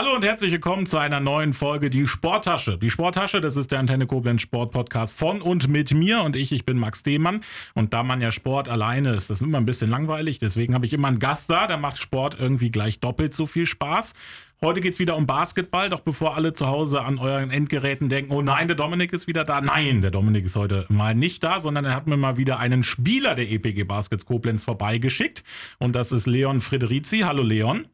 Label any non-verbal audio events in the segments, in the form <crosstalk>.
Hallo und herzlich willkommen zu einer neuen Folge Die Sporttasche. Die Sporttasche, das ist der Antenne Koblenz Sport Podcast von und mit mir und ich, ich bin Max Demann. Und da man ja Sport alleine ist, das ist immer ein bisschen langweilig, deswegen habe ich immer einen Gast da, der macht Sport irgendwie gleich doppelt so viel Spaß. Heute geht es wieder um Basketball, doch bevor alle zu Hause an euren Endgeräten denken, oh nein, der Dominik ist wieder da. Nein, der Dominik ist heute mal nicht da, sondern er hat mir mal wieder einen Spieler der EPG Baskets Koblenz vorbeigeschickt. Und das ist Leon Frederici. Hallo Leon.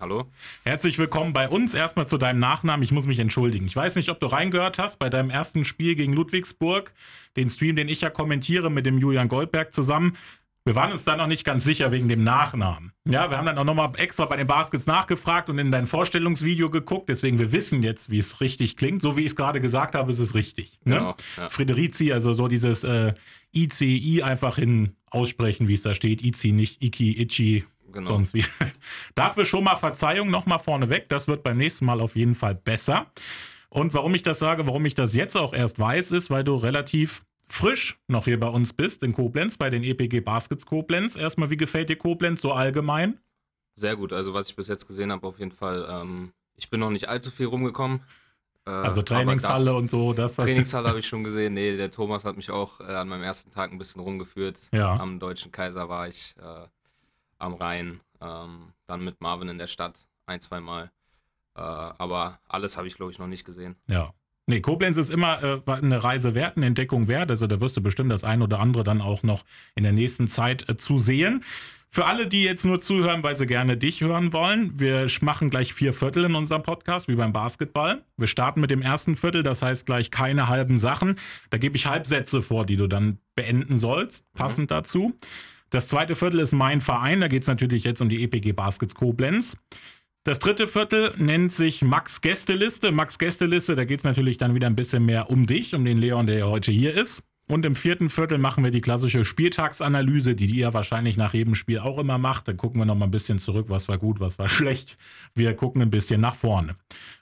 Hallo. Herzlich willkommen bei uns. Erstmal zu deinem Nachnamen. Ich muss mich entschuldigen. Ich weiß nicht, ob du reingehört hast bei deinem ersten Spiel gegen Ludwigsburg, den Stream, den ich ja kommentiere mit dem Julian Goldberg zusammen. Wir waren uns da noch nicht ganz sicher wegen dem Nachnamen. Ja, wir haben dann auch nochmal extra bei den Baskets nachgefragt und in dein Vorstellungsvideo geguckt. Deswegen, wir wissen jetzt, wie es richtig klingt. So wie ich es gerade gesagt habe, ist es richtig. Ne? Genau, ja. Frederici, also so dieses äh, ICI einfach hin aussprechen, wie es da steht. ICI, nicht Iki, Ichi, Genau. Sonst wie. <laughs> Dafür schon mal Verzeihung nochmal vorneweg. Das wird beim nächsten Mal auf jeden Fall besser. Und warum ich das sage, warum ich das jetzt auch erst weiß, ist, weil du relativ frisch noch hier bei uns bist in Koblenz, bei den EPG Baskets Koblenz. Erstmal, wie gefällt dir Koblenz so allgemein? Sehr gut. Also, was ich bis jetzt gesehen habe, auf jeden Fall. Ähm, ich bin noch nicht allzu viel rumgekommen. Äh, also Trainingshalle das, und so. Das Trainingshalle habe <laughs> ich schon gesehen. Nee, der Thomas hat mich auch äh, an meinem ersten Tag ein bisschen rumgeführt. Ja. Am Deutschen Kaiser war ich. Äh, am Rhein, ähm, dann mit Marvin in der Stadt ein, zwei Mal. Äh, aber alles habe ich, glaube ich, noch nicht gesehen. Ja. Nee, Koblenz ist immer äh, eine Reise wert, eine Entdeckung wert. Also da wirst du bestimmt das ein oder andere dann auch noch in der nächsten Zeit äh, zu sehen. Für alle, die jetzt nur zuhören, weil sie gerne dich hören wollen, wir machen gleich vier Viertel in unserem Podcast, wie beim Basketball. Wir starten mit dem ersten Viertel, das heißt gleich keine halben Sachen. Da gebe ich Halbsätze vor, die du dann beenden sollst, passend mhm. dazu. Das zweite Viertel ist mein Verein, da geht es natürlich jetzt um die EPG Baskets Koblenz. Das dritte Viertel nennt sich Max Gästeliste. Max Gästeliste, da geht es natürlich dann wieder ein bisschen mehr um dich, um den Leon, der ja heute hier ist. Und im vierten Viertel machen wir die klassische Spieltagsanalyse, die ihr wahrscheinlich nach jedem Spiel auch immer macht. Dann gucken wir noch mal ein bisschen zurück, was war gut, was war schlecht. Wir gucken ein bisschen nach vorne.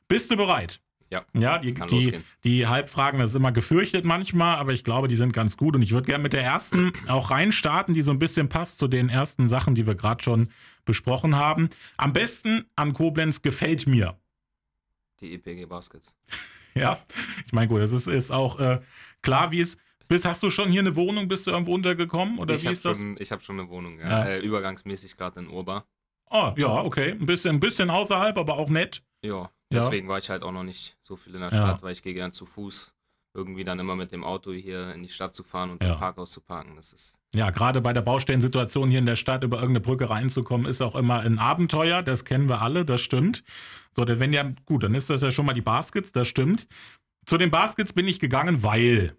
Bist du bereit? Ja, ja die, die, die, Halbfragen, das ist immer gefürchtet manchmal, aber ich glaube, die sind ganz gut. Und ich würde gerne mit der ersten auch reinstarten, die so ein bisschen passt zu den ersten Sachen, die wir gerade schon besprochen haben. Am besten an Koblenz gefällt mir. Die EPG Baskets. <laughs> ja, ich meine, gut, das ist, ist auch äh, klar, wie es. Bist, hast du schon hier eine Wohnung? Bist du irgendwo untergekommen? Oder ich wie ist das? Schon, ich habe schon eine Wohnung, ja. ja. Äh, übergangsmäßig gerade in Urba. Oh, ja, okay. Ein bisschen, ein bisschen außerhalb, aber auch nett. Ja, deswegen ja. war ich halt auch noch nicht so viel in der Stadt, ja. weil ich gehe gern zu Fuß. Irgendwie dann immer mit dem Auto hier in die Stadt zu fahren und ja. im Parkhaus zu parken. Das ist ja, gerade bei der Baustellensituation hier in der Stadt über irgendeine Brücke reinzukommen, ist auch immer ein Abenteuer. Das kennen wir alle, das stimmt. So, denn wenn ja, gut, dann ist das ja schon mal die Baskets, das stimmt. Zu den Baskets bin ich gegangen, weil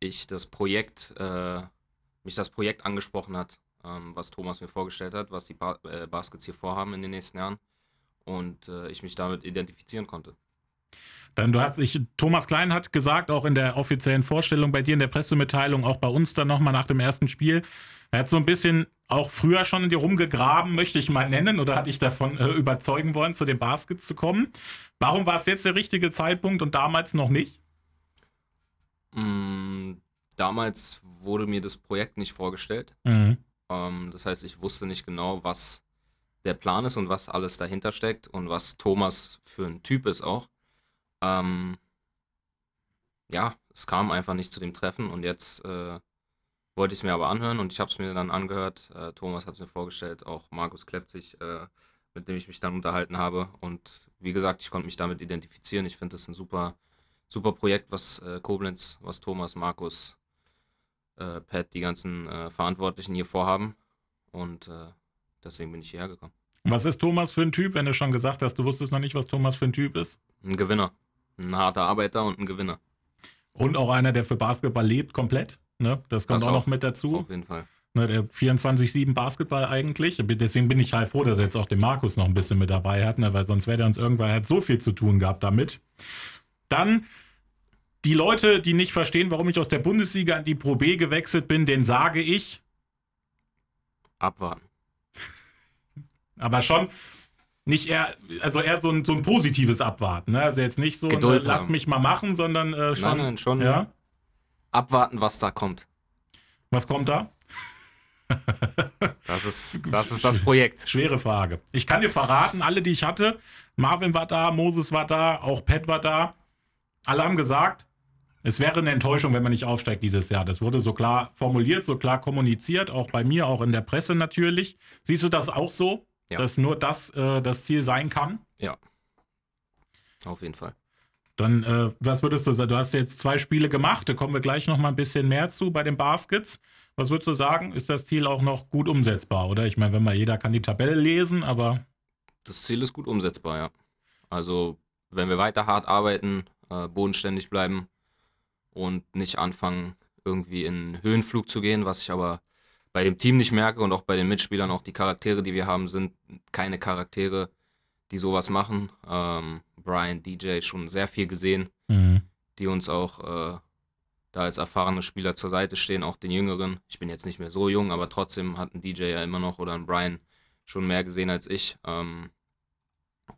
ich das Projekt, äh, mich das Projekt angesprochen hat ähm, was Thomas mir vorgestellt hat, was die ba äh, Baskets hier vorhaben in den nächsten Jahren und äh, ich mich damit identifizieren konnte. Dann du hast ich, Thomas Klein hat gesagt, auch in der offiziellen Vorstellung bei dir in der Pressemitteilung, auch bei uns dann nochmal nach dem ersten Spiel, er hat so ein bisschen auch früher schon in dir rumgegraben, möchte ich mal nennen, oder hat dich davon äh, überzeugen wollen, zu den Baskets zu kommen. Warum war es jetzt der richtige Zeitpunkt und damals noch nicht? Mm, damals wurde mir das Projekt nicht vorgestellt. Mhm. Ähm, das heißt, ich wusste nicht genau, was der Plan ist und was alles dahinter steckt und was Thomas für ein Typ ist auch. Ähm, ja, es kam einfach nicht zu dem Treffen und jetzt äh, wollte ich es mir aber anhören und ich habe es mir dann angehört. Äh, Thomas hat es mir vorgestellt, auch Markus Klepzig, äh, mit dem ich mich dann unterhalten habe. Und wie gesagt, ich konnte mich damit identifizieren. Ich finde das ein super, super Projekt, was äh, Koblenz, was Thomas, Markus äh, Pat, die ganzen äh, Verantwortlichen hier vorhaben. Und deswegen bin ich hierher gekommen. Was ist Thomas für ein Typ, wenn du schon gesagt hast, du wusstest noch nicht, was Thomas für ein Typ ist? Ein Gewinner. Ein harter Arbeiter und ein Gewinner. Und auch einer, der für Basketball lebt, komplett. Ne? Das kommt das auch, auch noch mit dazu. Auf jeden Fall. Ne, der 24-7 Basketball eigentlich. Deswegen bin ich halt froh, dass er jetzt auch den Markus noch ein bisschen mit dabei hat, ne? weil sonst wäre er uns irgendwann halt so viel zu tun gehabt damit. Dann die Leute, die nicht verstehen, warum ich aus der Bundesliga in die Pro B gewechselt bin, den sage ich. Abwarten. Aber schon nicht eher, also eher so ein, so ein positives Abwarten. Ne? Also jetzt nicht so, Geduld ne, lass mich mal machen, sondern äh, schon. Nein, nein, schon. Ja? Abwarten, was da kommt. Was kommt da? Das ist, <laughs> das ist das Projekt. Schwere Frage. Ich kann dir verraten, alle, die ich hatte, Marvin war da, Moses war da, auch Pat war da. Alle haben gesagt, es wäre eine Enttäuschung, wenn man nicht aufsteigt dieses Jahr. Das wurde so klar formuliert, so klar kommuniziert, auch bei mir, auch in der Presse natürlich. Siehst du das auch so, ja. dass nur das äh, das Ziel sein kann? Ja. Auf jeden Fall. Dann, äh, was würdest du sagen? Du hast jetzt zwei Spiele gemacht, da kommen wir gleich noch mal ein bisschen mehr zu bei den Baskets. Was würdest du sagen? Ist das Ziel auch noch gut umsetzbar? Oder ich meine, wenn man jeder kann die Tabelle lesen, aber. Das Ziel ist gut umsetzbar, ja. Also, wenn wir weiter hart arbeiten, äh, bodenständig bleiben und nicht anfangen, irgendwie in Höhenflug zu gehen, was ich aber bei dem Team nicht merke und auch bei den Mitspielern, auch die Charaktere, die wir haben, sind keine Charaktere, die sowas machen. Ähm, Brian, DJ schon sehr viel gesehen, mhm. die uns auch äh, da als erfahrene Spieler zur Seite stehen, auch den Jüngeren. Ich bin jetzt nicht mehr so jung, aber trotzdem hat ein DJ ja immer noch oder ein Brian schon mehr gesehen als ich. Ähm,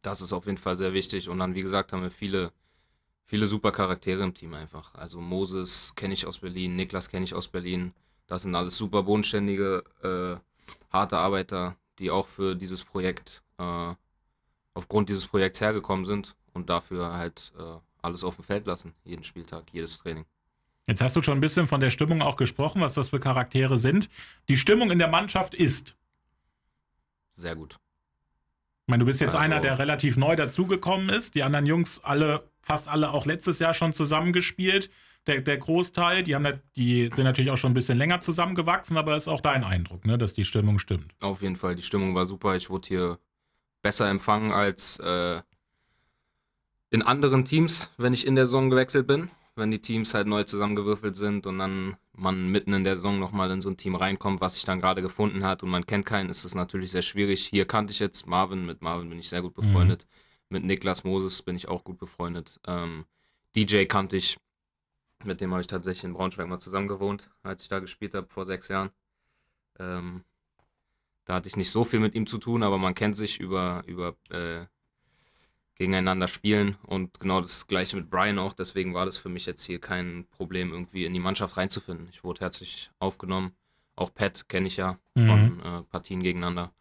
das ist auf jeden Fall sehr wichtig. Und dann, wie gesagt, haben wir viele, viele super Charaktere im Team einfach. Also Moses kenne ich aus Berlin, Niklas kenne ich aus Berlin. Das sind alles super bodenständige, äh, harte Arbeiter, die auch für dieses Projekt, äh, aufgrund dieses Projekts hergekommen sind und dafür halt äh, alles auf dem Feld lassen, jeden Spieltag, jedes Training. Jetzt hast du schon ein bisschen von der Stimmung auch gesprochen, was das für Charaktere sind. Die Stimmung in der Mannschaft ist. Sehr gut. Ich meine, du bist jetzt also, einer, der relativ neu dazugekommen ist. Die anderen Jungs, alle, fast alle auch letztes Jahr schon zusammengespielt. Der, der Großteil, die, haben, die sind natürlich auch schon ein bisschen länger zusammengewachsen, aber das ist auch dein Eindruck, ne, dass die Stimmung stimmt. Auf jeden Fall, die Stimmung war super. Ich wurde hier besser empfangen als äh, in anderen Teams, wenn ich in der Saison gewechselt bin wenn die Teams halt neu zusammengewürfelt sind und dann man mitten in der Saison nochmal in so ein Team reinkommt, was sich dann gerade gefunden hat und man kennt keinen, ist das natürlich sehr schwierig. Hier kannte ich jetzt Marvin, mit Marvin bin ich sehr gut befreundet. Mhm. Mit Niklas Moses bin ich auch gut befreundet. Ähm, DJ kannte ich, mit dem habe ich tatsächlich in Braunschweig mal zusammen gewohnt, als ich da gespielt habe vor sechs Jahren. Ähm, da hatte ich nicht so viel mit ihm zu tun, aber man kennt sich über, über äh, gegeneinander spielen. Und genau das gleiche mit Brian auch. Deswegen war das für mich jetzt hier kein Problem, irgendwie in die Mannschaft reinzufinden. Ich wurde herzlich aufgenommen. Auch Pat kenne ich ja mhm. von äh, Partien gegeneinander.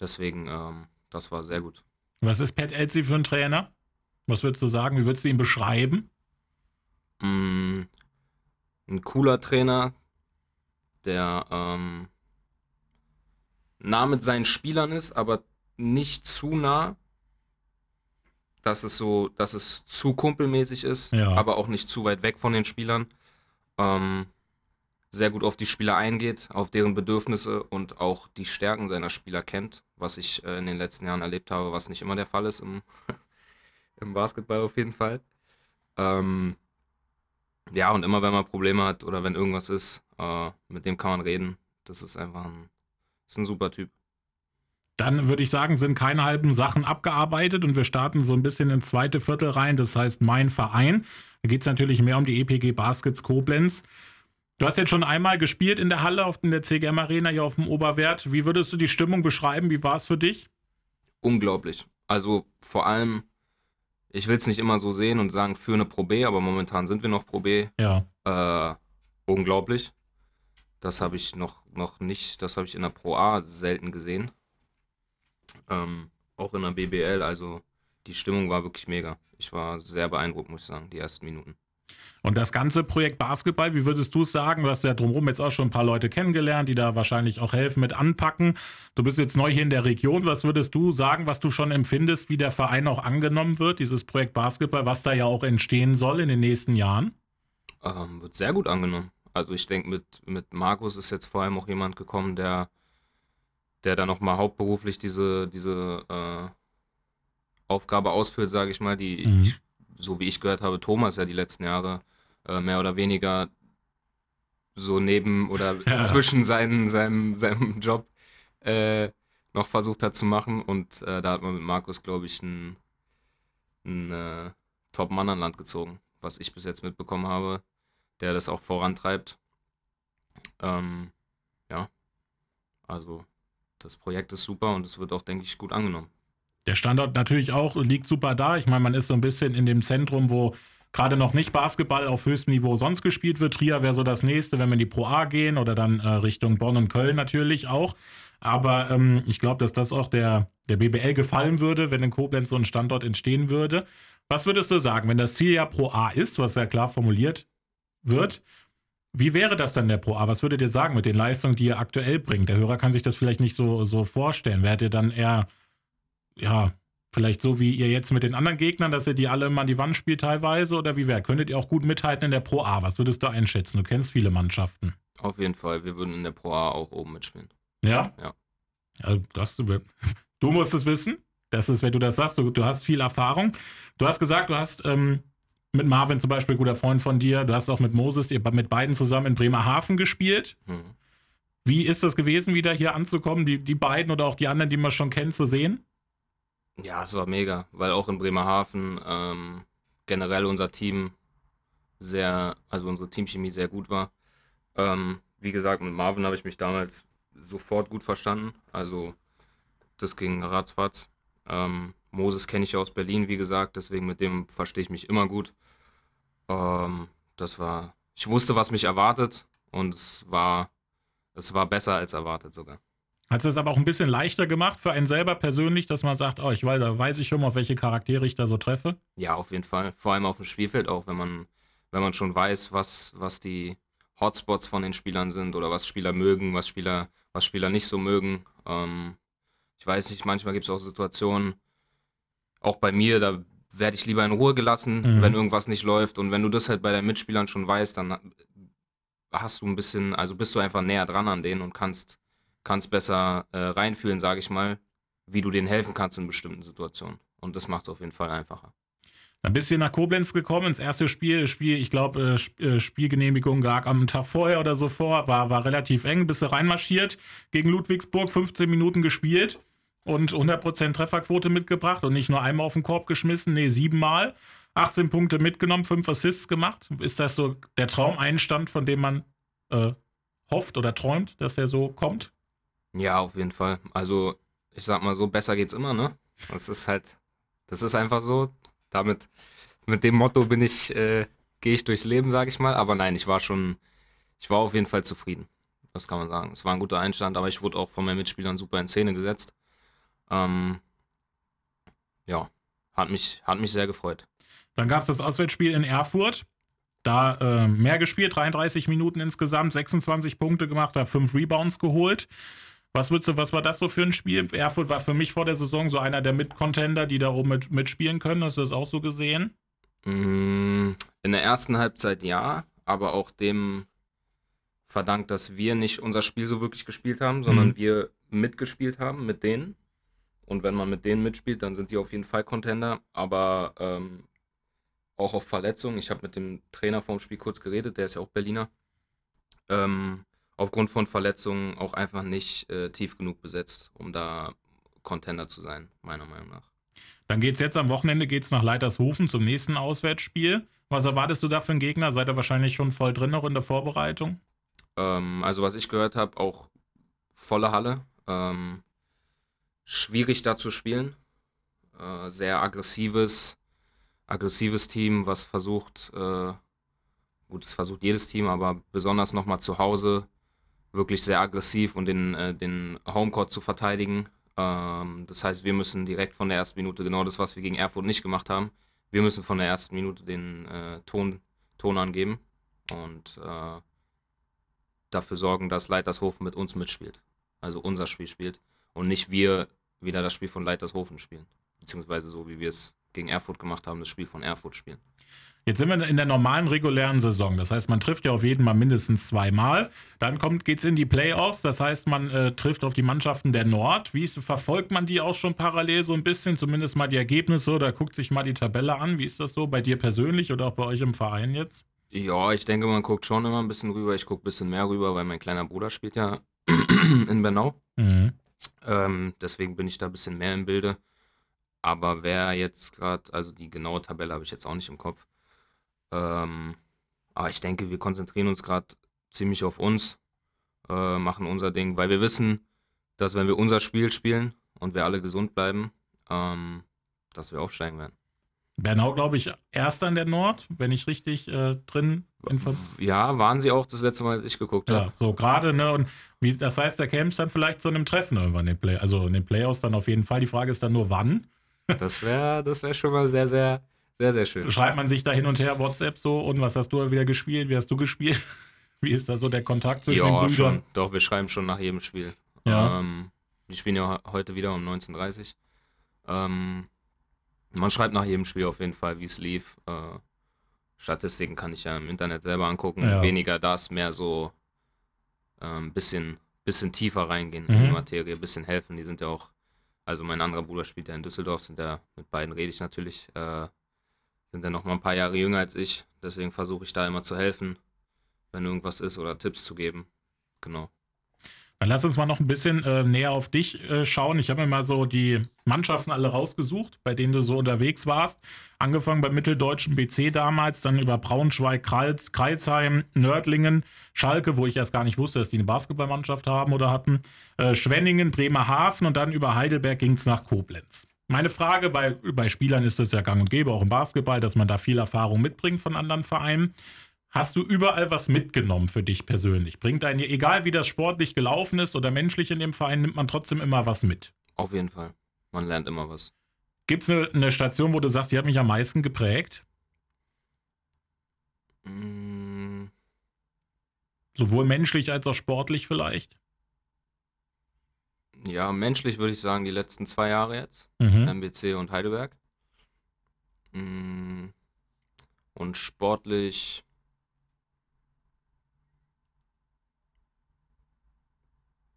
Deswegen, ähm, das war sehr gut. Was ist Pat Elsie für ein Trainer? Was würdest du sagen? Wie würdest du ihn beschreiben? Mm, ein cooler Trainer, der ähm, nah mit seinen Spielern ist, aber nicht zu nah dass es so, dass es zu kumpelmäßig ist, ja. aber auch nicht zu weit weg von den Spielern. Ähm, sehr gut auf die Spieler eingeht, auf deren Bedürfnisse und auch die Stärken seiner Spieler kennt, was ich äh, in den letzten Jahren erlebt habe, was nicht immer der Fall ist im, <laughs> im Basketball auf jeden Fall. Ähm, ja, und immer wenn man Probleme hat oder wenn irgendwas ist, äh, mit dem kann man reden. Das ist einfach ein, ist ein super Typ. Dann würde ich sagen, sind keine halben Sachen abgearbeitet und wir starten so ein bisschen ins zweite Viertel rein. Das heißt, mein Verein. Da geht es natürlich mehr um die EPG Baskets Koblenz. Du hast jetzt schon einmal gespielt in der Halle, auf in der CGM Arena hier auf dem Oberwert. Wie würdest du die Stimmung beschreiben? Wie war es für dich? Unglaublich. Also vor allem, ich will es nicht immer so sehen und sagen für eine Pro B, aber momentan sind wir noch Pro B. Ja. Äh, unglaublich. Das habe ich noch, noch nicht, das habe ich in der Pro A selten gesehen. Ähm, auch in der BBL, also die Stimmung war wirklich mega. Ich war sehr beeindruckt, muss ich sagen, die ersten Minuten. Und das ganze Projekt Basketball, wie würdest du es sagen? Du hast ja drumherum jetzt auch schon ein paar Leute kennengelernt, die da wahrscheinlich auch helfen mit anpacken. Du bist jetzt neu hier in der Region. Was würdest du sagen, was du schon empfindest, wie der Verein auch angenommen wird, dieses Projekt Basketball, was da ja auch entstehen soll in den nächsten Jahren? Ähm, wird sehr gut angenommen. Also ich denke, mit, mit Markus ist jetzt vor allem auch jemand gekommen, der der dann nochmal hauptberuflich diese, diese äh, Aufgabe ausführt, sage ich mal, die, mhm. ich, so wie ich gehört habe, Thomas ja die letzten Jahre äh, mehr oder weniger so neben oder <laughs> ja. zwischen seinen, seinem, seinem Job äh, noch versucht hat zu machen. Und äh, da hat man mit Markus, glaube ich, einen, einen äh, Top-Mann an Land gezogen, was ich bis jetzt mitbekommen habe, der das auch vorantreibt. Ähm, ja, also das Projekt ist super und es wird auch, denke ich, gut angenommen. Der Standort natürlich auch liegt super da. Ich meine, man ist so ein bisschen in dem Zentrum, wo gerade noch nicht Basketball auf höchstem Niveau sonst gespielt wird. Trier wäre so das nächste, wenn wir in die Pro A gehen oder dann äh, Richtung Bonn und Köln natürlich auch. Aber ähm, ich glaube, dass das auch der, der BBL gefallen würde, wenn in Koblenz so ein Standort entstehen würde. Was würdest du sagen, wenn das Ziel ja Pro A ist, was ja klar formuliert wird? Wie wäre das dann der Pro A? Was würdet ihr sagen mit den Leistungen, die ihr aktuell bringt? Der Hörer kann sich das vielleicht nicht so, so vorstellen. Wärt ihr dann eher, ja, vielleicht so wie ihr jetzt mit den anderen Gegnern, dass ihr die alle immer an die Wand spielt teilweise? Oder wie wäre? Könntet ihr auch gut mithalten in der Pro A? Was würdest du einschätzen? Du kennst viele Mannschaften. Auf jeden Fall. Wir würden in der Pro A auch oben mitspielen. Ja? Ja. Also, das, <laughs> du musst es wissen. Das ist, wenn du das sagst, du, du hast viel Erfahrung. Du hast gesagt, du hast ähm, mit Marvin zum Beispiel, guter Freund von dir, du hast auch mit Moses, ihr mit beiden zusammen in Bremerhaven gespielt. Mhm. Wie ist das gewesen, wieder hier anzukommen, die, die beiden oder auch die anderen, die man schon kennt, zu sehen? Ja, es war mega, weil auch in Bremerhaven ähm, generell unser Team sehr, also unsere Teamchemie sehr gut war. Ähm, wie gesagt, mit Marvin habe ich mich damals sofort gut verstanden. Also das ging ratzfatz. Ähm, Moses kenne ich ja aus Berlin, wie gesagt, deswegen mit dem verstehe ich mich immer gut. Ähm, das war, ich wusste, was mich erwartet und es war, es war besser als erwartet sogar. Hat es aber auch ein bisschen leichter gemacht für einen selber persönlich, dass man sagt, oh, ich weiß, da weiß ich schon mal, auf welche Charaktere ich da so treffe? Ja, auf jeden Fall. Vor allem auf dem Spielfeld auch, wenn man, wenn man schon weiß, was, was die Hotspots von den Spielern sind oder was Spieler mögen, was Spieler, was Spieler nicht so mögen. Ähm, ich weiß nicht, manchmal gibt es auch Situationen, auch bei mir, da werde ich lieber in Ruhe gelassen, mhm. wenn irgendwas nicht läuft. Und wenn du das halt bei deinen Mitspielern schon weißt, dann hast du ein bisschen, also bist du einfach näher dran an denen und kannst, kannst besser äh, reinfühlen, sage ich mal, wie du denen helfen kannst in bestimmten Situationen. Und das macht es auf jeden Fall einfacher. Dann bist du nach Koblenz gekommen, ins erste Spiel. Spiel ich glaube, äh, äh, Spielgenehmigung lag am Tag vorher oder so vor, war, war relativ eng. Bist du reinmarschiert gegen Ludwigsburg, 15 Minuten gespielt und 100% Trefferquote mitgebracht und nicht nur einmal auf den Korb geschmissen, nee, siebenmal. 18 Punkte mitgenommen, 5 Assists gemacht. Ist das so der Traumeinstand, von dem man äh, hofft oder träumt, dass der so kommt? Ja, auf jeden Fall. Also, ich sag mal so, besser geht's immer, ne? Das ist halt, das ist einfach so. Damit, mit dem Motto bin ich, äh, gehe ich durchs Leben, sag ich mal. Aber nein, ich war schon, ich war auf jeden Fall zufrieden. Das kann man sagen. Es war ein guter Einstand, aber ich wurde auch von meinen Mitspielern super in Szene gesetzt. Ähm, ja, hat mich, hat mich sehr gefreut. Dann gab es das Auswärtsspiel in Erfurt. Da äh, mehr gespielt, 33 Minuten insgesamt, 26 Punkte gemacht, da fünf Rebounds geholt. Was, würdest du, was war das so für ein Spiel? Erfurt war für mich vor der Saison so einer der Mitcontender, die da oben mit, mitspielen können. Hast du das auch so gesehen? Mm, in der ersten Halbzeit ja, aber auch dem verdankt, dass wir nicht unser Spiel so wirklich gespielt haben, sondern mhm. wir mitgespielt haben mit denen. Und wenn man mit denen mitspielt, dann sind sie auf jeden Fall Contender. Aber ähm, auch auf Verletzungen. Ich habe mit dem Trainer vom Spiel kurz geredet, der ist ja auch Berliner. Ähm, aufgrund von Verletzungen auch einfach nicht äh, tief genug besetzt, um da Contender zu sein, meiner Meinung nach. Dann geht es jetzt am Wochenende geht's nach Leitershofen zum nächsten Auswärtsspiel. Was erwartest du da für einen Gegner? Seid ihr wahrscheinlich schon voll drin noch in der Vorbereitung? Ähm, also was ich gehört habe, auch volle Halle. Ähm, schwierig da zu spielen. Äh, sehr aggressives, aggressives Team, was versucht, äh, gut, es versucht jedes Team, aber besonders nochmal zu Hause wirklich sehr aggressiv und den, äh, den Homecourt zu verteidigen. Ähm, das heißt, wir müssen direkt von der ersten Minute, genau das, was wir gegen Erfurt nicht gemacht haben, wir müssen von der ersten Minute den äh, Ton, Ton angeben und äh, dafür sorgen, dass Leitershofen mit uns mitspielt. Also unser Spiel spielt und nicht wir wieder das Spiel von Leitershofen spielen. Beziehungsweise so, wie wir es gegen Erfurt gemacht haben, das Spiel von Erfurt spielen. Jetzt sind wir in der normalen regulären Saison. Das heißt, man trifft ja auf jeden Mal mindestens zweimal. Dann geht es in die Playoffs. Das heißt, man äh, trifft auf die Mannschaften der Nord. Wie ist, verfolgt man die auch schon parallel so ein bisschen? Zumindest mal die Ergebnisse oder guckt sich mal die Tabelle an. Wie ist das so bei dir persönlich oder auch bei euch im Verein jetzt? Ja, ich denke, man guckt schon immer ein bisschen rüber. Ich gucke ein bisschen mehr rüber, weil mein kleiner Bruder spielt ja <clears throat> in Bernau. Mhm. Ähm, deswegen bin ich da ein bisschen mehr im Bilde. Aber wer jetzt gerade, also die genaue Tabelle habe ich jetzt auch nicht im Kopf. Ähm, aber ich denke, wir konzentrieren uns gerade ziemlich auf uns, äh, machen unser Ding, weil wir wissen, dass wenn wir unser Spiel spielen und wir alle gesund bleiben, ähm, dass wir aufsteigen werden. Bernau, glaube ich, erster in der Nord, wenn ich richtig äh, drin bin. Ja, waren sie auch das letzte Mal, als ich geguckt habe. Ja, so gerade, ne? Und wie, das heißt, käme es dann vielleicht zu einem Treffen irgendwann in den Play, also in den Playoffs dann auf jeden Fall. Die Frage ist dann nur, wann. Das wäre das wär schon mal sehr, sehr, sehr, sehr schön. Schreibt man sich da hin und her WhatsApp so und was hast du wieder gespielt? Wie hast du gespielt? <laughs> Wie ist da so der Kontakt zwischen ja, den Brüdern? Schon. Doch, wir schreiben schon nach jedem Spiel. Ja. Ähm, die spielen ja heute wieder um 19.30 Uhr. Ähm, man schreibt nach jedem Spiel auf jeden Fall, wie es lief. Äh, Statistiken kann ich ja im Internet selber angucken. Ja. Weniger das, mehr so ein ähm, bisschen, bisschen tiefer reingehen mhm. in die. Materie, ein bisschen helfen. Die sind ja auch, also mein anderer Bruder spielt ja in Düsseldorf, sind ja, mit beiden rede ich natürlich, äh, sind ja noch mal ein paar Jahre jünger als ich. Deswegen versuche ich da immer zu helfen, wenn irgendwas ist oder Tipps zu geben. Genau. Dann lass uns mal noch ein bisschen äh, näher auf dich äh, schauen. Ich habe mir mal so die Mannschaften alle rausgesucht, bei denen du so unterwegs warst. Angefangen beim mitteldeutschen BC damals, dann über Braunschweig, Kreis, Kreisheim, Nördlingen, Schalke, wo ich erst gar nicht wusste, dass die eine Basketballmannschaft haben oder hatten, äh, Schwenningen, Bremerhaven und dann über Heidelberg ging es nach Koblenz. Meine Frage, bei, bei Spielern ist es ja gang und gäbe, auch im Basketball, dass man da viel Erfahrung mitbringt von anderen Vereinen. Hast du überall was mitgenommen für dich persönlich? Bringt einen, egal wie das sportlich gelaufen ist oder menschlich in dem Verein, nimmt man trotzdem immer was mit? Auf jeden Fall. Man lernt immer was. Gibt es eine, eine, Station, wo du sagst, die hat mich am meisten geprägt? Mm. Sowohl menschlich als auch sportlich vielleicht? Ja, menschlich würde ich sagen, die letzten zwei Jahre jetzt. Mhm. MBC und Heidelberg. Mm. Und sportlich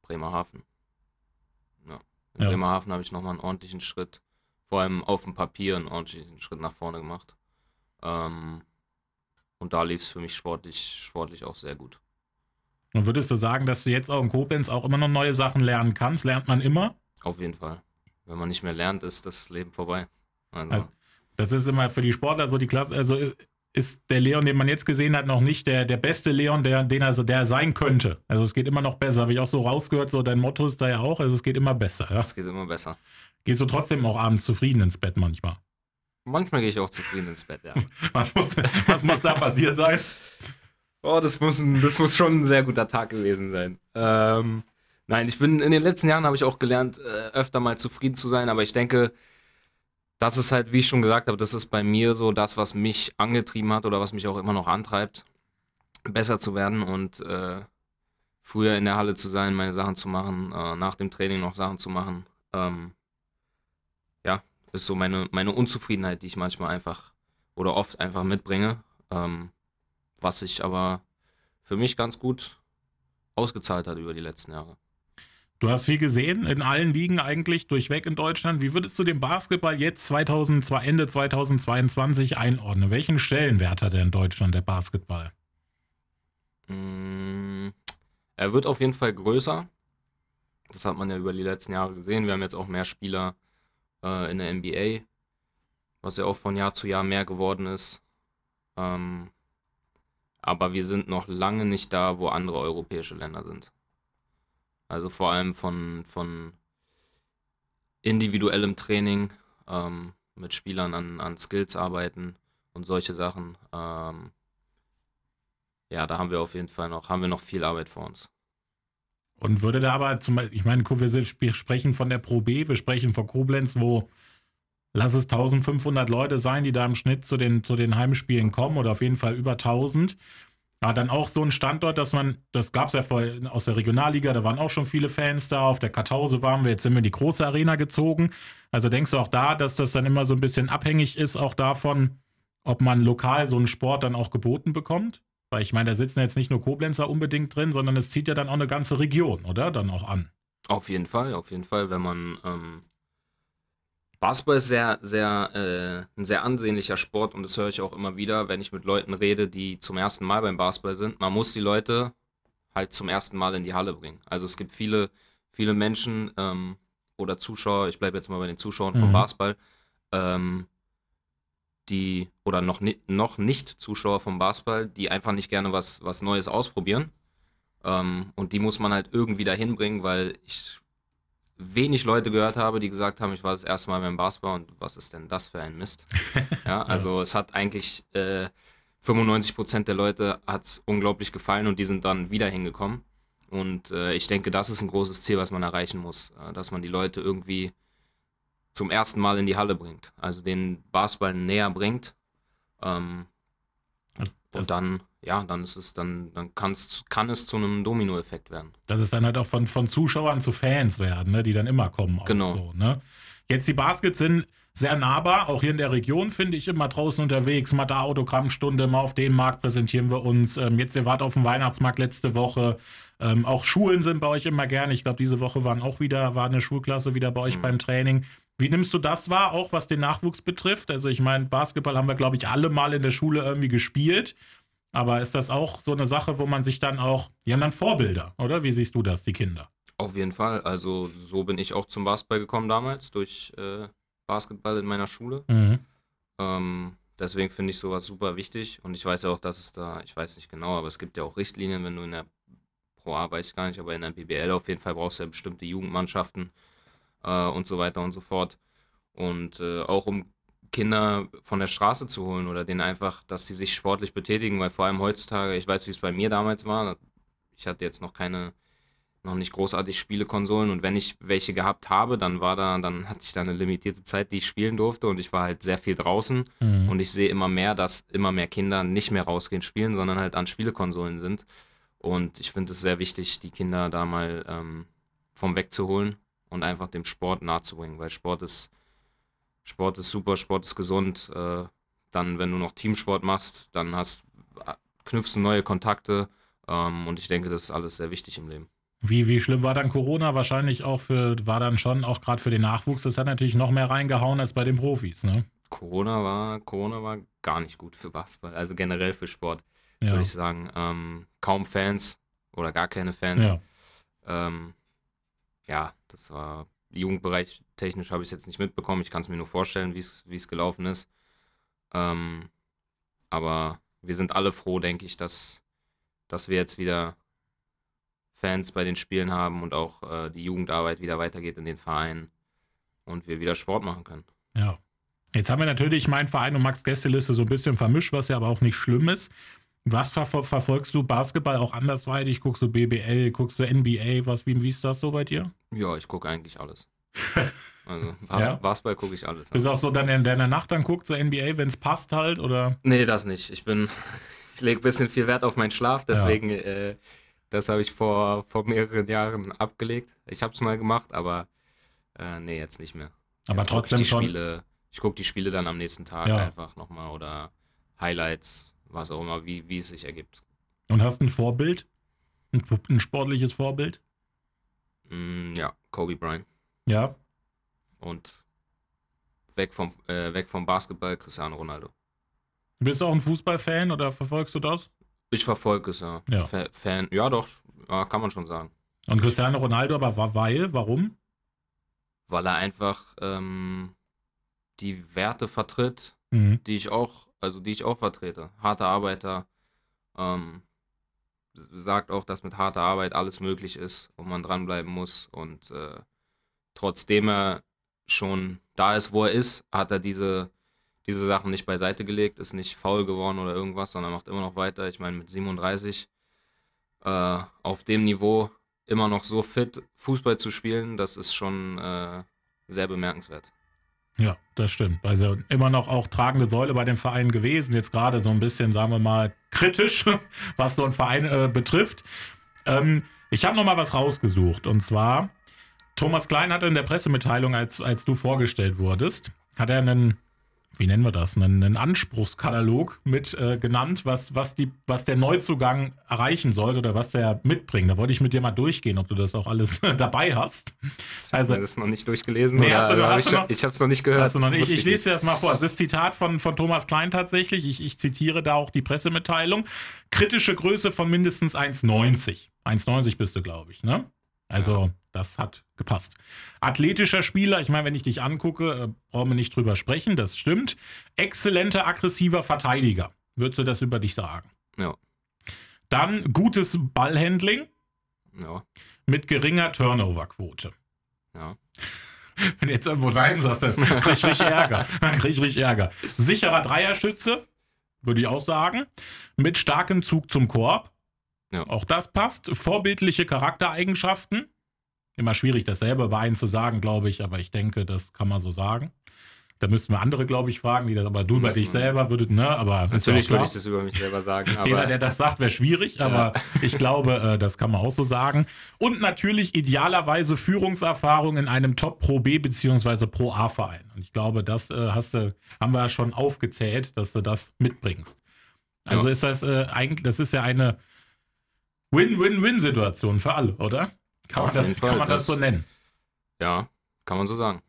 Bremerhaven. Ja. In ja. Bremerhaven habe ich nochmal einen ordentlichen Schritt, vor allem auf dem Papier einen ordentlichen Schritt nach vorne gemacht. Ähm, und da lief es für mich sportlich, sportlich auch sehr gut. Und würdest du sagen, dass du jetzt auch in Koblenz auch immer noch neue Sachen lernen kannst? Lernt man immer? Auf jeden Fall. Wenn man nicht mehr lernt, ist das Leben vorbei. Also. Also, das ist immer für die Sportler so die Klasse. Also ist der Leon, den man jetzt gesehen hat, noch nicht der, der beste Leon, der, den also der sein könnte. Also es geht immer noch besser. Habe ich auch so rausgehört, so dein Motto ist da ja auch, also es geht immer besser. Ja? Es geht immer besser. Gehst du trotzdem auch abends zufrieden ins Bett manchmal? Manchmal gehe ich auch zufrieden ins Bett, ja. <laughs> was, muss, was muss da passiert sein? Oh, das muss, ein, das muss schon ein sehr guter Tag gewesen sein. Ähm, nein, ich bin in den letzten Jahren habe ich auch gelernt, äh, öfter mal zufrieden zu sein, aber ich denke, das ist halt, wie ich schon gesagt habe, das ist bei mir so das, was mich angetrieben hat oder was mich auch immer noch antreibt, besser zu werden und äh, früher in der Halle zu sein, meine Sachen zu machen, äh, nach dem Training noch Sachen zu machen. Ähm, ja, ist so meine, meine Unzufriedenheit, die ich manchmal einfach oder oft einfach mitbringe, ähm, was sich aber für mich ganz gut ausgezahlt hat über die letzten Jahre. Du hast viel gesehen, in allen Ligen eigentlich, durchweg in Deutschland. Wie würdest du den Basketball jetzt 2002, Ende 2022 einordnen? Welchen Stellenwert hat er in Deutschland, der Basketball? Mm, er wird auf jeden Fall größer. Das hat man ja über die letzten Jahre gesehen. Wir haben jetzt auch mehr Spieler äh, in der NBA, was ja auch von Jahr zu Jahr mehr geworden ist. Ähm, aber wir sind noch lange nicht da, wo andere europäische Länder sind. Also vor allem von, von individuellem Training, ähm, mit Spielern an, an Skills arbeiten und solche Sachen. Ähm, ja, da haben wir auf jeden Fall noch, haben wir noch viel Arbeit vor uns. Und würde da aber zum Beispiel, ich meine, wir sprechen von der Pro B, wir sprechen von Koblenz, wo lass es 1500 Leute sein, die da im Schnitt zu den, zu den Heimspielen kommen oder auf jeden Fall über 1000. War dann auch so ein Standort, dass man, das gab es ja vorher aus der Regionalliga, da waren auch schon viele Fans da, auf der Kartause waren wir, jetzt sind wir in die große Arena gezogen. Also denkst du auch da, dass das dann immer so ein bisschen abhängig ist, auch davon, ob man lokal so einen Sport dann auch geboten bekommt? Weil ich meine, da sitzen jetzt nicht nur Koblenzer unbedingt drin, sondern es zieht ja dann auch eine ganze Region, oder? Dann auch an. Auf jeden Fall, auf jeden Fall, wenn man ähm, Basketball ist sehr, sehr, äh, ein sehr ansehnlicher Sport und das höre ich auch immer wieder, wenn ich mit Leuten rede, die zum ersten Mal beim Basketball sind. Man muss die Leute halt zum ersten Mal in die Halle bringen. Also es gibt viele, viele Menschen ähm, oder Zuschauer, ich bleibe jetzt mal bei den Zuschauern mhm. vom Basketball, ähm, die oder noch, ni noch nicht Zuschauer vom Basketball, die einfach nicht gerne was, was Neues ausprobieren. Ähm, und die muss man halt irgendwie dahin bringen, weil ich wenig Leute gehört habe, die gesagt haben, ich war das erste Mal beim Basketball und was ist denn das für ein Mist? <laughs> ja, also ja. es hat eigentlich äh, 95% der Leute hat es unglaublich gefallen und die sind dann wieder hingekommen. Und äh, ich denke, das ist ein großes Ziel, was man erreichen muss, äh, dass man die Leute irgendwie zum ersten Mal in die Halle bringt, also den Basketball näher bringt. Ähm, also und dann, ja, dann ist es, dann, dann kann's, kann es zu einem Dominoeffekt werden. Dass es dann halt auch von, von Zuschauern zu Fans werden, ne, die dann immer kommen. Genau. So, ne? Jetzt die Baskets sind sehr nahbar, auch hier in der Region finde ich immer draußen unterwegs. Mal da Autogrammstunde, mal auf dem Markt präsentieren wir uns. Ähm, jetzt, ihr wart auf dem Weihnachtsmarkt letzte Woche. Ähm, auch Schulen sind bei euch immer gerne. Ich glaube, diese Woche waren auch wieder, war eine Schulklasse wieder bei euch mhm. beim Training. Wie nimmst du das wahr, auch was den Nachwuchs betrifft? Also ich meine, Basketball haben wir, glaube ich, alle mal in der Schule irgendwie gespielt. Aber ist das auch so eine Sache, wo man sich dann auch, die haben dann Vorbilder, oder? Wie siehst du das, die Kinder? Auf jeden Fall. Also so bin ich auch zum Basketball gekommen damals, durch äh, Basketball in meiner Schule. Mhm. Ähm, deswegen finde ich sowas super wichtig. Und ich weiß ja auch, dass es da, ich weiß nicht genau, aber es gibt ja auch Richtlinien, wenn du in der Pro A, weiß ich gar nicht, aber in der BBL auf jeden Fall brauchst du ja bestimmte Jugendmannschaften äh, und so weiter und so fort. Und äh, auch um Kinder von der Straße zu holen oder denen einfach, dass die sich sportlich betätigen, weil vor allem heutzutage, ich weiß, wie es bei mir damals war, ich hatte jetzt noch keine, noch nicht großartig Spielekonsolen und wenn ich welche gehabt habe, dann war da, dann hatte ich da eine limitierte Zeit, die ich spielen durfte und ich war halt sehr viel draußen mhm. und ich sehe immer mehr, dass immer mehr Kinder nicht mehr rausgehen spielen, sondern halt an Spielekonsolen sind und ich finde es sehr wichtig, die Kinder da mal ähm, vom Weg zu holen und einfach dem Sport nahezubringen, weil Sport ist, Sport ist super, Sport ist gesund. Äh, dann, wenn du noch Teamsport machst, dann hast, knüpfst du neue Kontakte ähm, und ich denke, das ist alles sehr wichtig im Leben. Wie, wie schlimm war dann Corona? Wahrscheinlich auch für, war dann schon auch gerade für den Nachwuchs, das hat natürlich noch mehr reingehauen als bei den Profis, ne? Corona war, Corona war gar nicht gut für Basketball, also generell für Sport, ja. würde ich sagen. Ähm, kaum Fans oder gar keine Fans. Ja. Ähm, ja, das war Jugendbereich technisch habe ich es jetzt nicht mitbekommen. Ich kann es mir nur vorstellen, wie es gelaufen ist. Ähm, aber wir sind alle froh, denke ich, dass, dass wir jetzt wieder Fans bei den Spielen haben und auch äh, die Jugendarbeit wieder weitergeht in den Vereinen und wir wieder Sport machen können. Ja. Jetzt haben wir natürlich meinen Verein und Max Gästeliste so ein bisschen vermischt, was ja aber auch nicht schlimm ist. Was ver verfolgst du Basketball auch andersweitig? Guckst du BBL, guckst du NBA? Was, wie, wie ist das so bei dir? Ja, ich gucke eigentlich alles. <laughs> Also Bas ja? Basketball gucke ich alles. Bist du auch so dann in deiner Nacht dann guckt, so NBA, wenn es passt halt, oder? Nee, das nicht. Ich bin, <laughs> ich lege ein bisschen viel Wert auf meinen Schlaf, deswegen, ja. äh, das habe ich vor, vor mehreren Jahren abgelegt. Ich habe es mal gemacht, aber äh, nee, jetzt nicht mehr. Aber jetzt trotzdem ich schon. Spiele, ich gucke die Spiele dann am nächsten Tag ja. einfach nochmal oder Highlights was auch immer, wie, wie es sich ergibt. Und hast ein Vorbild? Ein, ein sportliches Vorbild? Mm, ja, Kobe Bryant. Ja. Und weg vom, äh, weg vom Basketball Cristiano Ronaldo. Bist du auch ein Fußballfan oder verfolgst du das? Ich verfolge es, ja. ja. Fan, ja doch, ja, kann man schon sagen. Und Cristiano Ronaldo, aber weil, warum? Weil er einfach ähm, die Werte vertritt, mhm. die ich auch also die ich auch vertrete. Harter Arbeiter ähm, sagt auch, dass mit harter Arbeit alles möglich ist und man dranbleiben muss. Und äh, trotzdem er schon da ist, wo er ist, hat er diese, diese Sachen nicht beiseite gelegt, ist nicht faul geworden oder irgendwas, sondern macht immer noch weiter. Ich meine, mit 37 äh, auf dem Niveau immer noch so fit Fußball zu spielen, das ist schon äh, sehr bemerkenswert. Ja, das stimmt. Also immer noch auch tragende Säule bei dem Verein gewesen. Jetzt gerade so ein bisschen, sagen wir mal, kritisch, <laughs> was so ein Verein äh, betrifft. Ähm, ich habe noch mal was rausgesucht. Und zwar, Thomas Klein hatte in der Pressemitteilung, als, als du vorgestellt wurdest, hat er einen wie nennen wir das, einen, einen Anspruchskatalog mit äh, genannt, was, was, die, was der Neuzugang erreichen sollte oder was der mitbringt. Da wollte ich mit dir mal durchgehen, ob du das auch alles <laughs> dabei hast. Also, ich habe das noch nicht durchgelesen. Nee, hast du, hast ich, ich habe es noch nicht gehört. Hast du noch nicht? Ich, ich lese dir das mal vor. Das ist Zitat von, von Thomas Klein tatsächlich. Ich, ich zitiere da auch die Pressemitteilung. Kritische Größe von mindestens 1,90. 1,90 bist du, glaube ich, ne? Also, das hat gepasst. Athletischer Spieler, ich meine, wenn ich dich angucke, äh, brauchen wir nicht drüber sprechen, das stimmt. Exzellenter, aggressiver Verteidiger. Würdest du das über dich sagen? Ja. Dann gutes Ballhandling. Ja. Mit geringer Turnoverquote. Ja. <laughs> Wenn du jetzt irgendwo rein sagst, dann krieg ich richtig Ärger. <laughs> Dann krieg ich richtig Ärger. Sicherer Dreierschütze, würde ich auch sagen. Mit starkem Zug zum Korb. Ja. Auch das passt. Vorbildliche Charaktereigenschaften. Immer schwierig, das selber bei einem zu sagen, glaube ich, aber ich denke, das kann man so sagen. Da müssten wir andere, glaube ich, fragen, die das aber du bei dich selber würdest, ne? Aber natürlich würde ich das über mich selber sagen. <laughs> Jeder, der das sagt, wäre schwierig, aber ja. ich glaube, äh, das kann man auch so sagen. Und natürlich idealerweise Führungserfahrung in einem Top Pro B bzw. Pro A Verein. Und ich glaube, das äh, hast du, haben wir ja schon aufgezählt, dass du das mitbringst. Also ja. ist das äh, eigentlich, das ist ja eine Win-Win-Win-Situation für alle, oder? Kann, man das, kann man das, das so nennen? Ja, kann man so sagen.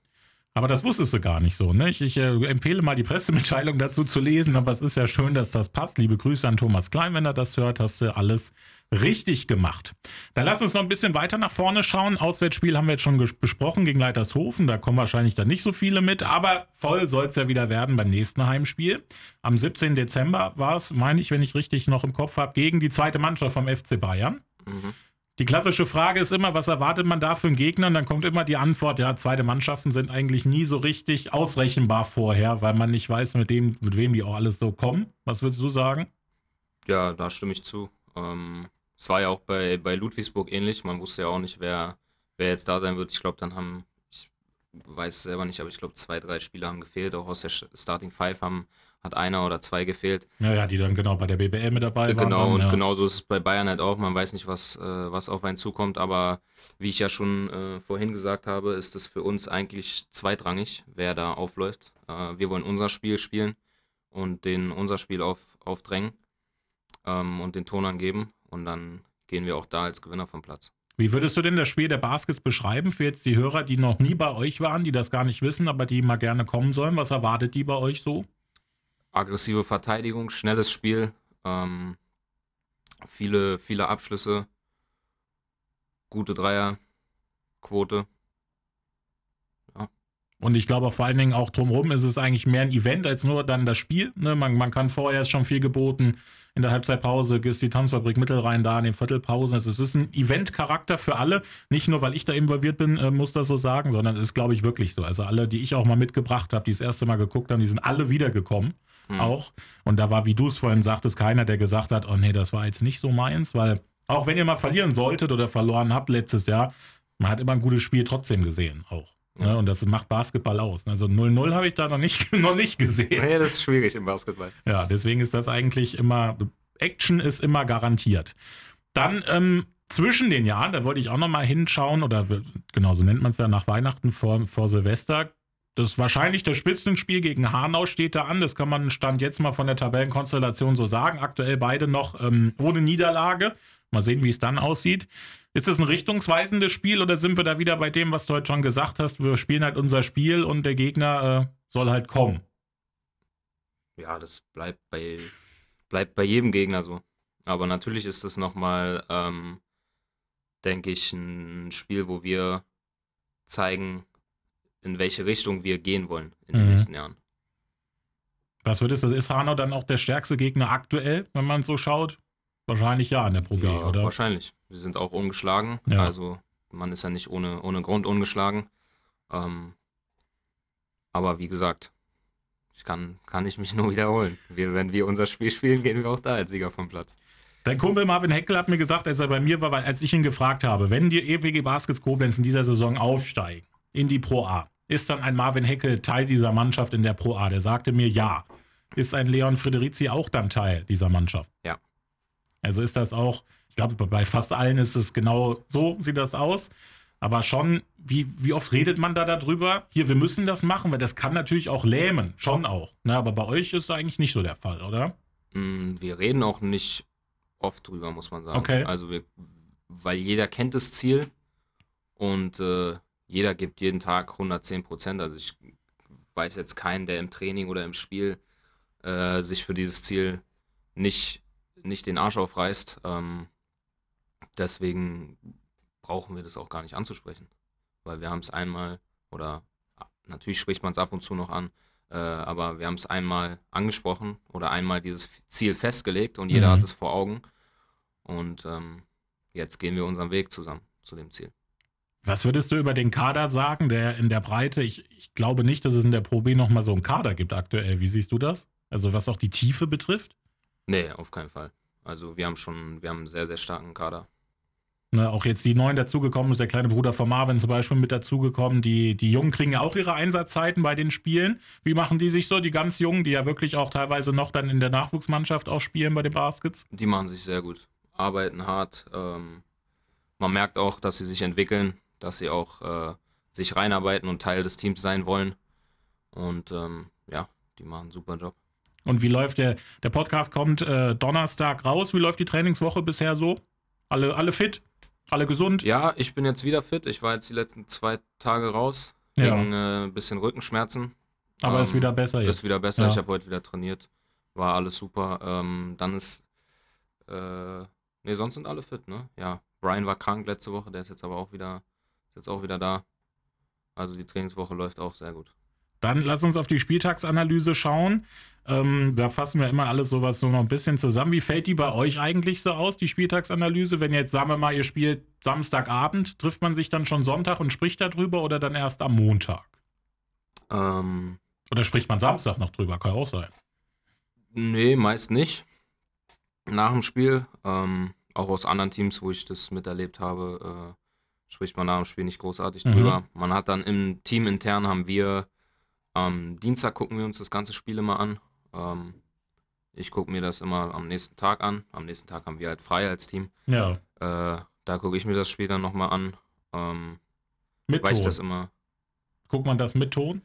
Aber das wusstest du gar nicht so. Ne? Ich, ich äh, empfehle mal die Pressemitteilung dazu zu lesen, aber es ist ja schön, dass das passt. Liebe Grüße an Thomas Klein, wenn er das hört, hast du alles richtig gemacht. Dann lass uns noch ein bisschen weiter nach vorne schauen. Auswärtsspiel haben wir jetzt schon besprochen gegen Leitershofen. Da kommen wahrscheinlich dann nicht so viele mit, aber voll soll es ja wieder werden beim nächsten Heimspiel. Am 17. Dezember war es, meine ich, wenn ich richtig noch im Kopf habe, gegen die zweite Mannschaft vom FC Bayern. Mhm. Die klassische Frage ist immer, was erwartet man da für einen Gegner? Und dann kommt immer die Antwort, ja, zweite Mannschaften sind eigentlich nie so richtig ausrechenbar vorher, weil man nicht weiß, mit, dem, mit wem die auch alles so kommen. Was würdest du sagen? Ja, da stimme ich zu. Ähm, es war ja auch bei, bei Ludwigsburg ähnlich. Man wusste ja auch nicht, wer, wer jetzt da sein wird. Ich glaube, dann haben, ich weiß es selber nicht, aber ich glaube, zwei, drei Spieler haben gefehlt. Auch aus der Starting Five haben, hat einer oder zwei gefehlt. Ja, ja, die dann genau bei der BBL mit dabei waren. Genau, dann, und ja. genauso ist es bei Bayern halt auch. Man weiß nicht, was, äh, was auf einen zukommt, aber wie ich ja schon äh, vorhin gesagt habe, ist es für uns eigentlich zweitrangig, wer da aufläuft. Äh, wir wollen unser Spiel spielen und den unser Spiel auf, aufdrängen ähm, und den Ton angeben und dann gehen wir auch da als Gewinner vom Platz. Wie würdest du denn das Spiel der Baskets beschreiben für jetzt die Hörer, die noch nie bei euch waren, die das gar nicht wissen, aber die mal gerne kommen sollen? Was erwartet die bei euch so? aggressive Verteidigung, schnelles Spiel, ähm, viele, viele Abschlüsse, gute Dreierquote. Und ich glaube vor allen Dingen auch drumherum ist es eigentlich mehr ein Event als nur dann das Spiel. Ne? Man, man kann vorher schon viel geboten. In der Halbzeitpause ist die Tanzfabrik Mittelrhein da, in den Viertelpausen. Also es ist ein Event-Charakter für alle. Nicht nur, weil ich da involviert bin, äh, muss das so sagen, sondern es ist, glaube ich, wirklich so. Also alle, die ich auch mal mitgebracht habe, die das erste Mal geguckt haben, die sind alle wiedergekommen mhm. auch. Und da war, wie du es vorhin sagtest, keiner, der gesagt hat, oh nee, das war jetzt nicht so meins, weil auch wenn ihr mal verlieren solltet oder verloren habt letztes Jahr, man hat immer ein gutes Spiel trotzdem gesehen auch. Ja. Ne? Und das macht Basketball aus. Also 0-0 habe ich da noch nicht, <laughs> noch nicht gesehen. Ja, das ist schwierig im Basketball. Ja, deswegen ist das eigentlich immer, Action ist immer garantiert. Dann ähm, zwischen den Jahren, da wollte ich auch noch mal hinschauen, oder genau so nennt man es ja nach Weihnachten vor, vor Silvester, das ist wahrscheinlich das Spitzenspiel gegen Hanau steht da an. Das kann man Stand jetzt mal von der Tabellenkonstellation so sagen. Aktuell beide noch ähm, ohne Niederlage. Mal sehen, wie es dann aussieht. Ist das ein richtungsweisendes Spiel oder sind wir da wieder bei dem, was du heute schon gesagt hast? Wir spielen halt unser Spiel und der Gegner äh, soll halt kommen. Ja, das bleibt bei, bleibt bei jedem Gegner so. Aber natürlich ist das nochmal, ähm, denke ich, ein Spiel, wo wir zeigen, in welche Richtung wir gehen wollen in den mhm. nächsten Jahren. Was würdest du, ist Hanau dann auch der stärkste Gegner aktuell, wenn man so schaut? Wahrscheinlich ja in der Pro ja, oder? Wahrscheinlich. Wir sind auch ungeschlagen. Ja. Also man ist ja nicht ohne, ohne Grund ungeschlagen. Ähm, aber wie gesagt, ich kann, kann ich mich <laughs> nur wiederholen. Wir, wenn wir unser Spiel spielen, gehen wir auch da als Sieger vom Platz. Dein Kumpel Marvin Heckel hat mir gesagt, als er bei mir war, als ich ihn gefragt habe, wenn die EPG Baskets Koblenz in dieser Saison aufsteigen in die Pro A, ist dann ein Marvin Heckel Teil dieser Mannschaft in der Pro A? Der sagte mir ja. Ist ein Leon Frederici auch dann Teil dieser Mannschaft? Ja. Also ist das auch, ich glaube, bei fast allen ist es genau so, sieht das aus. Aber schon, wie, wie oft redet man da darüber? Hier, wir müssen das machen, weil das kann natürlich auch lähmen, schon auch. Ne? Aber bei euch ist das eigentlich nicht so der Fall, oder? Mm, wir reden auch nicht oft drüber, muss man sagen. Okay. Also, wir, weil jeder kennt das Ziel und äh, jeder gibt jeden Tag 110 Prozent. Also ich weiß jetzt keinen, der im Training oder im Spiel äh, sich für dieses Ziel nicht, nicht den Arsch aufreißt. Ähm, deswegen brauchen wir das auch gar nicht anzusprechen. Weil wir haben es einmal, oder natürlich spricht man es ab und zu noch an, äh, aber wir haben es einmal angesprochen oder einmal dieses Ziel festgelegt und jeder mhm. hat es vor Augen. Und ähm, jetzt gehen wir unseren Weg zusammen zu dem Ziel. Was würdest du über den Kader sagen, der in der Breite, ich, ich glaube nicht, dass es in der Pro B nochmal so einen Kader gibt aktuell. Wie siehst du das? Also was auch die Tiefe betrifft? Nee, auf keinen Fall. Also wir haben schon, wir haben einen sehr, sehr starken Kader. Ne, auch jetzt die Neuen dazugekommen ist, der kleine Bruder von Marvin zum Beispiel mit dazugekommen. Die, die Jungen kriegen ja auch ihre Einsatzzeiten bei den Spielen. Wie machen die sich so, die ganz Jungen, die ja wirklich auch teilweise noch dann in der Nachwuchsmannschaft auch spielen bei den Baskets? Die machen sich sehr gut, arbeiten hart. Ähm, man merkt auch, dass sie sich entwickeln, dass sie auch äh, sich reinarbeiten und Teil des Teams sein wollen. Und ähm, ja, die machen einen super Job. Und wie läuft der, der Podcast kommt äh, Donnerstag raus. Wie läuft die Trainingswoche bisher so? Alle, alle fit? Alle gesund? Ja, ich bin jetzt wieder fit. Ich war jetzt die letzten zwei Tage raus. Wegen ja. äh, bisschen Rückenschmerzen. Aber ähm, ist wieder besser jetzt. Ist wieder besser. Ja. Ich habe heute wieder trainiert. War alles super. Ähm, dann ist. Äh, ne, sonst sind alle fit, ne? Ja. Brian war krank letzte Woche, der ist jetzt aber auch wieder, ist jetzt auch wieder da. Also die Trainingswoche läuft auch sehr gut. Dann lass uns auf die Spieltagsanalyse schauen. Ähm, da fassen wir immer alles sowas so noch ein bisschen zusammen. Wie fällt die bei euch eigentlich so aus, die Spieltagsanalyse? Wenn jetzt, sagen wir mal, ihr spielt Samstagabend, trifft man sich dann schon Sonntag und spricht darüber oder dann erst am Montag? Ähm, oder spricht man Samstag noch drüber? Kann auch sein. Nee, meist nicht. Nach dem Spiel, ähm, auch aus anderen Teams, wo ich das miterlebt habe, äh, spricht man nach dem Spiel nicht großartig mhm. drüber. Man hat dann im Team intern haben wir am Dienstag gucken wir uns das ganze Spiel immer an. Ähm, ich gucke mir das immer am nächsten Tag an. Am nächsten Tag haben wir halt frei als Team. Ja. Äh, da gucke ich mir das Spiel dann nochmal an. Ähm, mit weil Ton. ich das immer. Guckt man das mit Ton?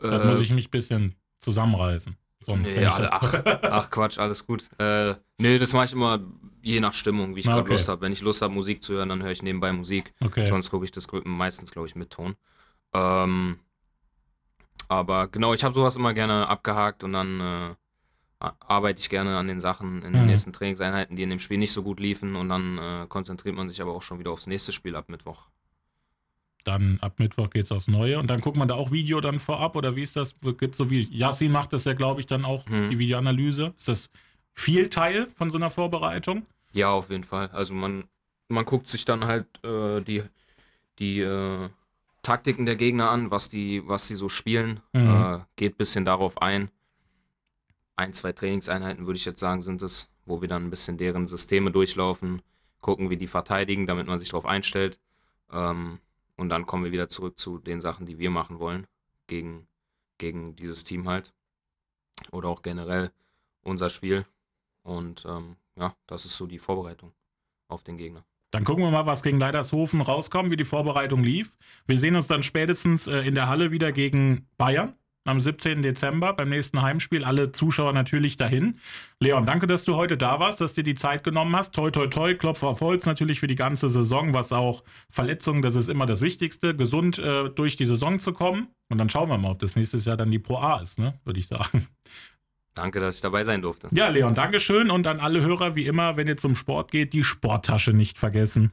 Äh, da muss ich mich ein bisschen zusammenreißen. Sonst nee, alle, ach, <laughs> ach, Quatsch, alles gut. Äh, nee, das mache ich immer je nach Stimmung, wie ich gerade okay. Lust habe. Wenn ich Lust habe, Musik zu hören, dann höre ich nebenbei Musik. Okay. Sonst gucke ich das meistens, glaube ich, mit Ton. Ähm, aber genau, ich habe sowas immer gerne abgehakt und dann äh, arbeite ich gerne an den Sachen in den mhm. nächsten Trainingseinheiten, die in dem Spiel nicht so gut liefen und dann äh, konzentriert man sich aber auch schon wieder aufs nächste Spiel ab Mittwoch. Dann ab Mittwoch geht es aufs Neue und dann guckt man da auch Video dann vorab oder wie ist das? Gibt so wie Yassin macht das ja, glaube ich, dann auch mhm. die Videoanalyse. Ist das viel Teil von so einer Vorbereitung? Ja, auf jeden Fall. Also man, man guckt sich dann halt äh, die, die äh, Taktiken der Gegner an, was die, was sie so spielen, mhm. äh, geht ein bisschen darauf ein. Ein, zwei Trainingseinheiten würde ich jetzt sagen, sind es, wo wir dann ein bisschen deren Systeme durchlaufen, gucken, wie die verteidigen, damit man sich darauf einstellt. Ähm, und dann kommen wir wieder zurück zu den Sachen, die wir machen wollen, gegen, gegen dieses Team halt. Oder auch generell unser Spiel. Und ähm, ja, das ist so die Vorbereitung auf den Gegner. Dann gucken wir mal, was gegen Leidershofen rauskommt, wie die Vorbereitung lief. Wir sehen uns dann spätestens äh, in der Halle wieder gegen Bayern am 17. Dezember beim nächsten Heimspiel. Alle Zuschauer natürlich dahin. Leon, danke, dass du heute da warst, dass du dir die Zeit genommen hast. Toi, toi, toi, Klopfer auf Holz natürlich für die ganze Saison, was auch Verletzungen, das ist immer das Wichtigste, gesund äh, durch die Saison zu kommen. Und dann schauen wir mal, ob das nächstes Jahr dann die Pro A ist, ne? würde ich sagen. Danke, dass ich dabei sein durfte. Ja, Leon, Dankeschön und an alle Hörer, wie immer, wenn ihr zum Sport geht, die Sporttasche nicht vergessen.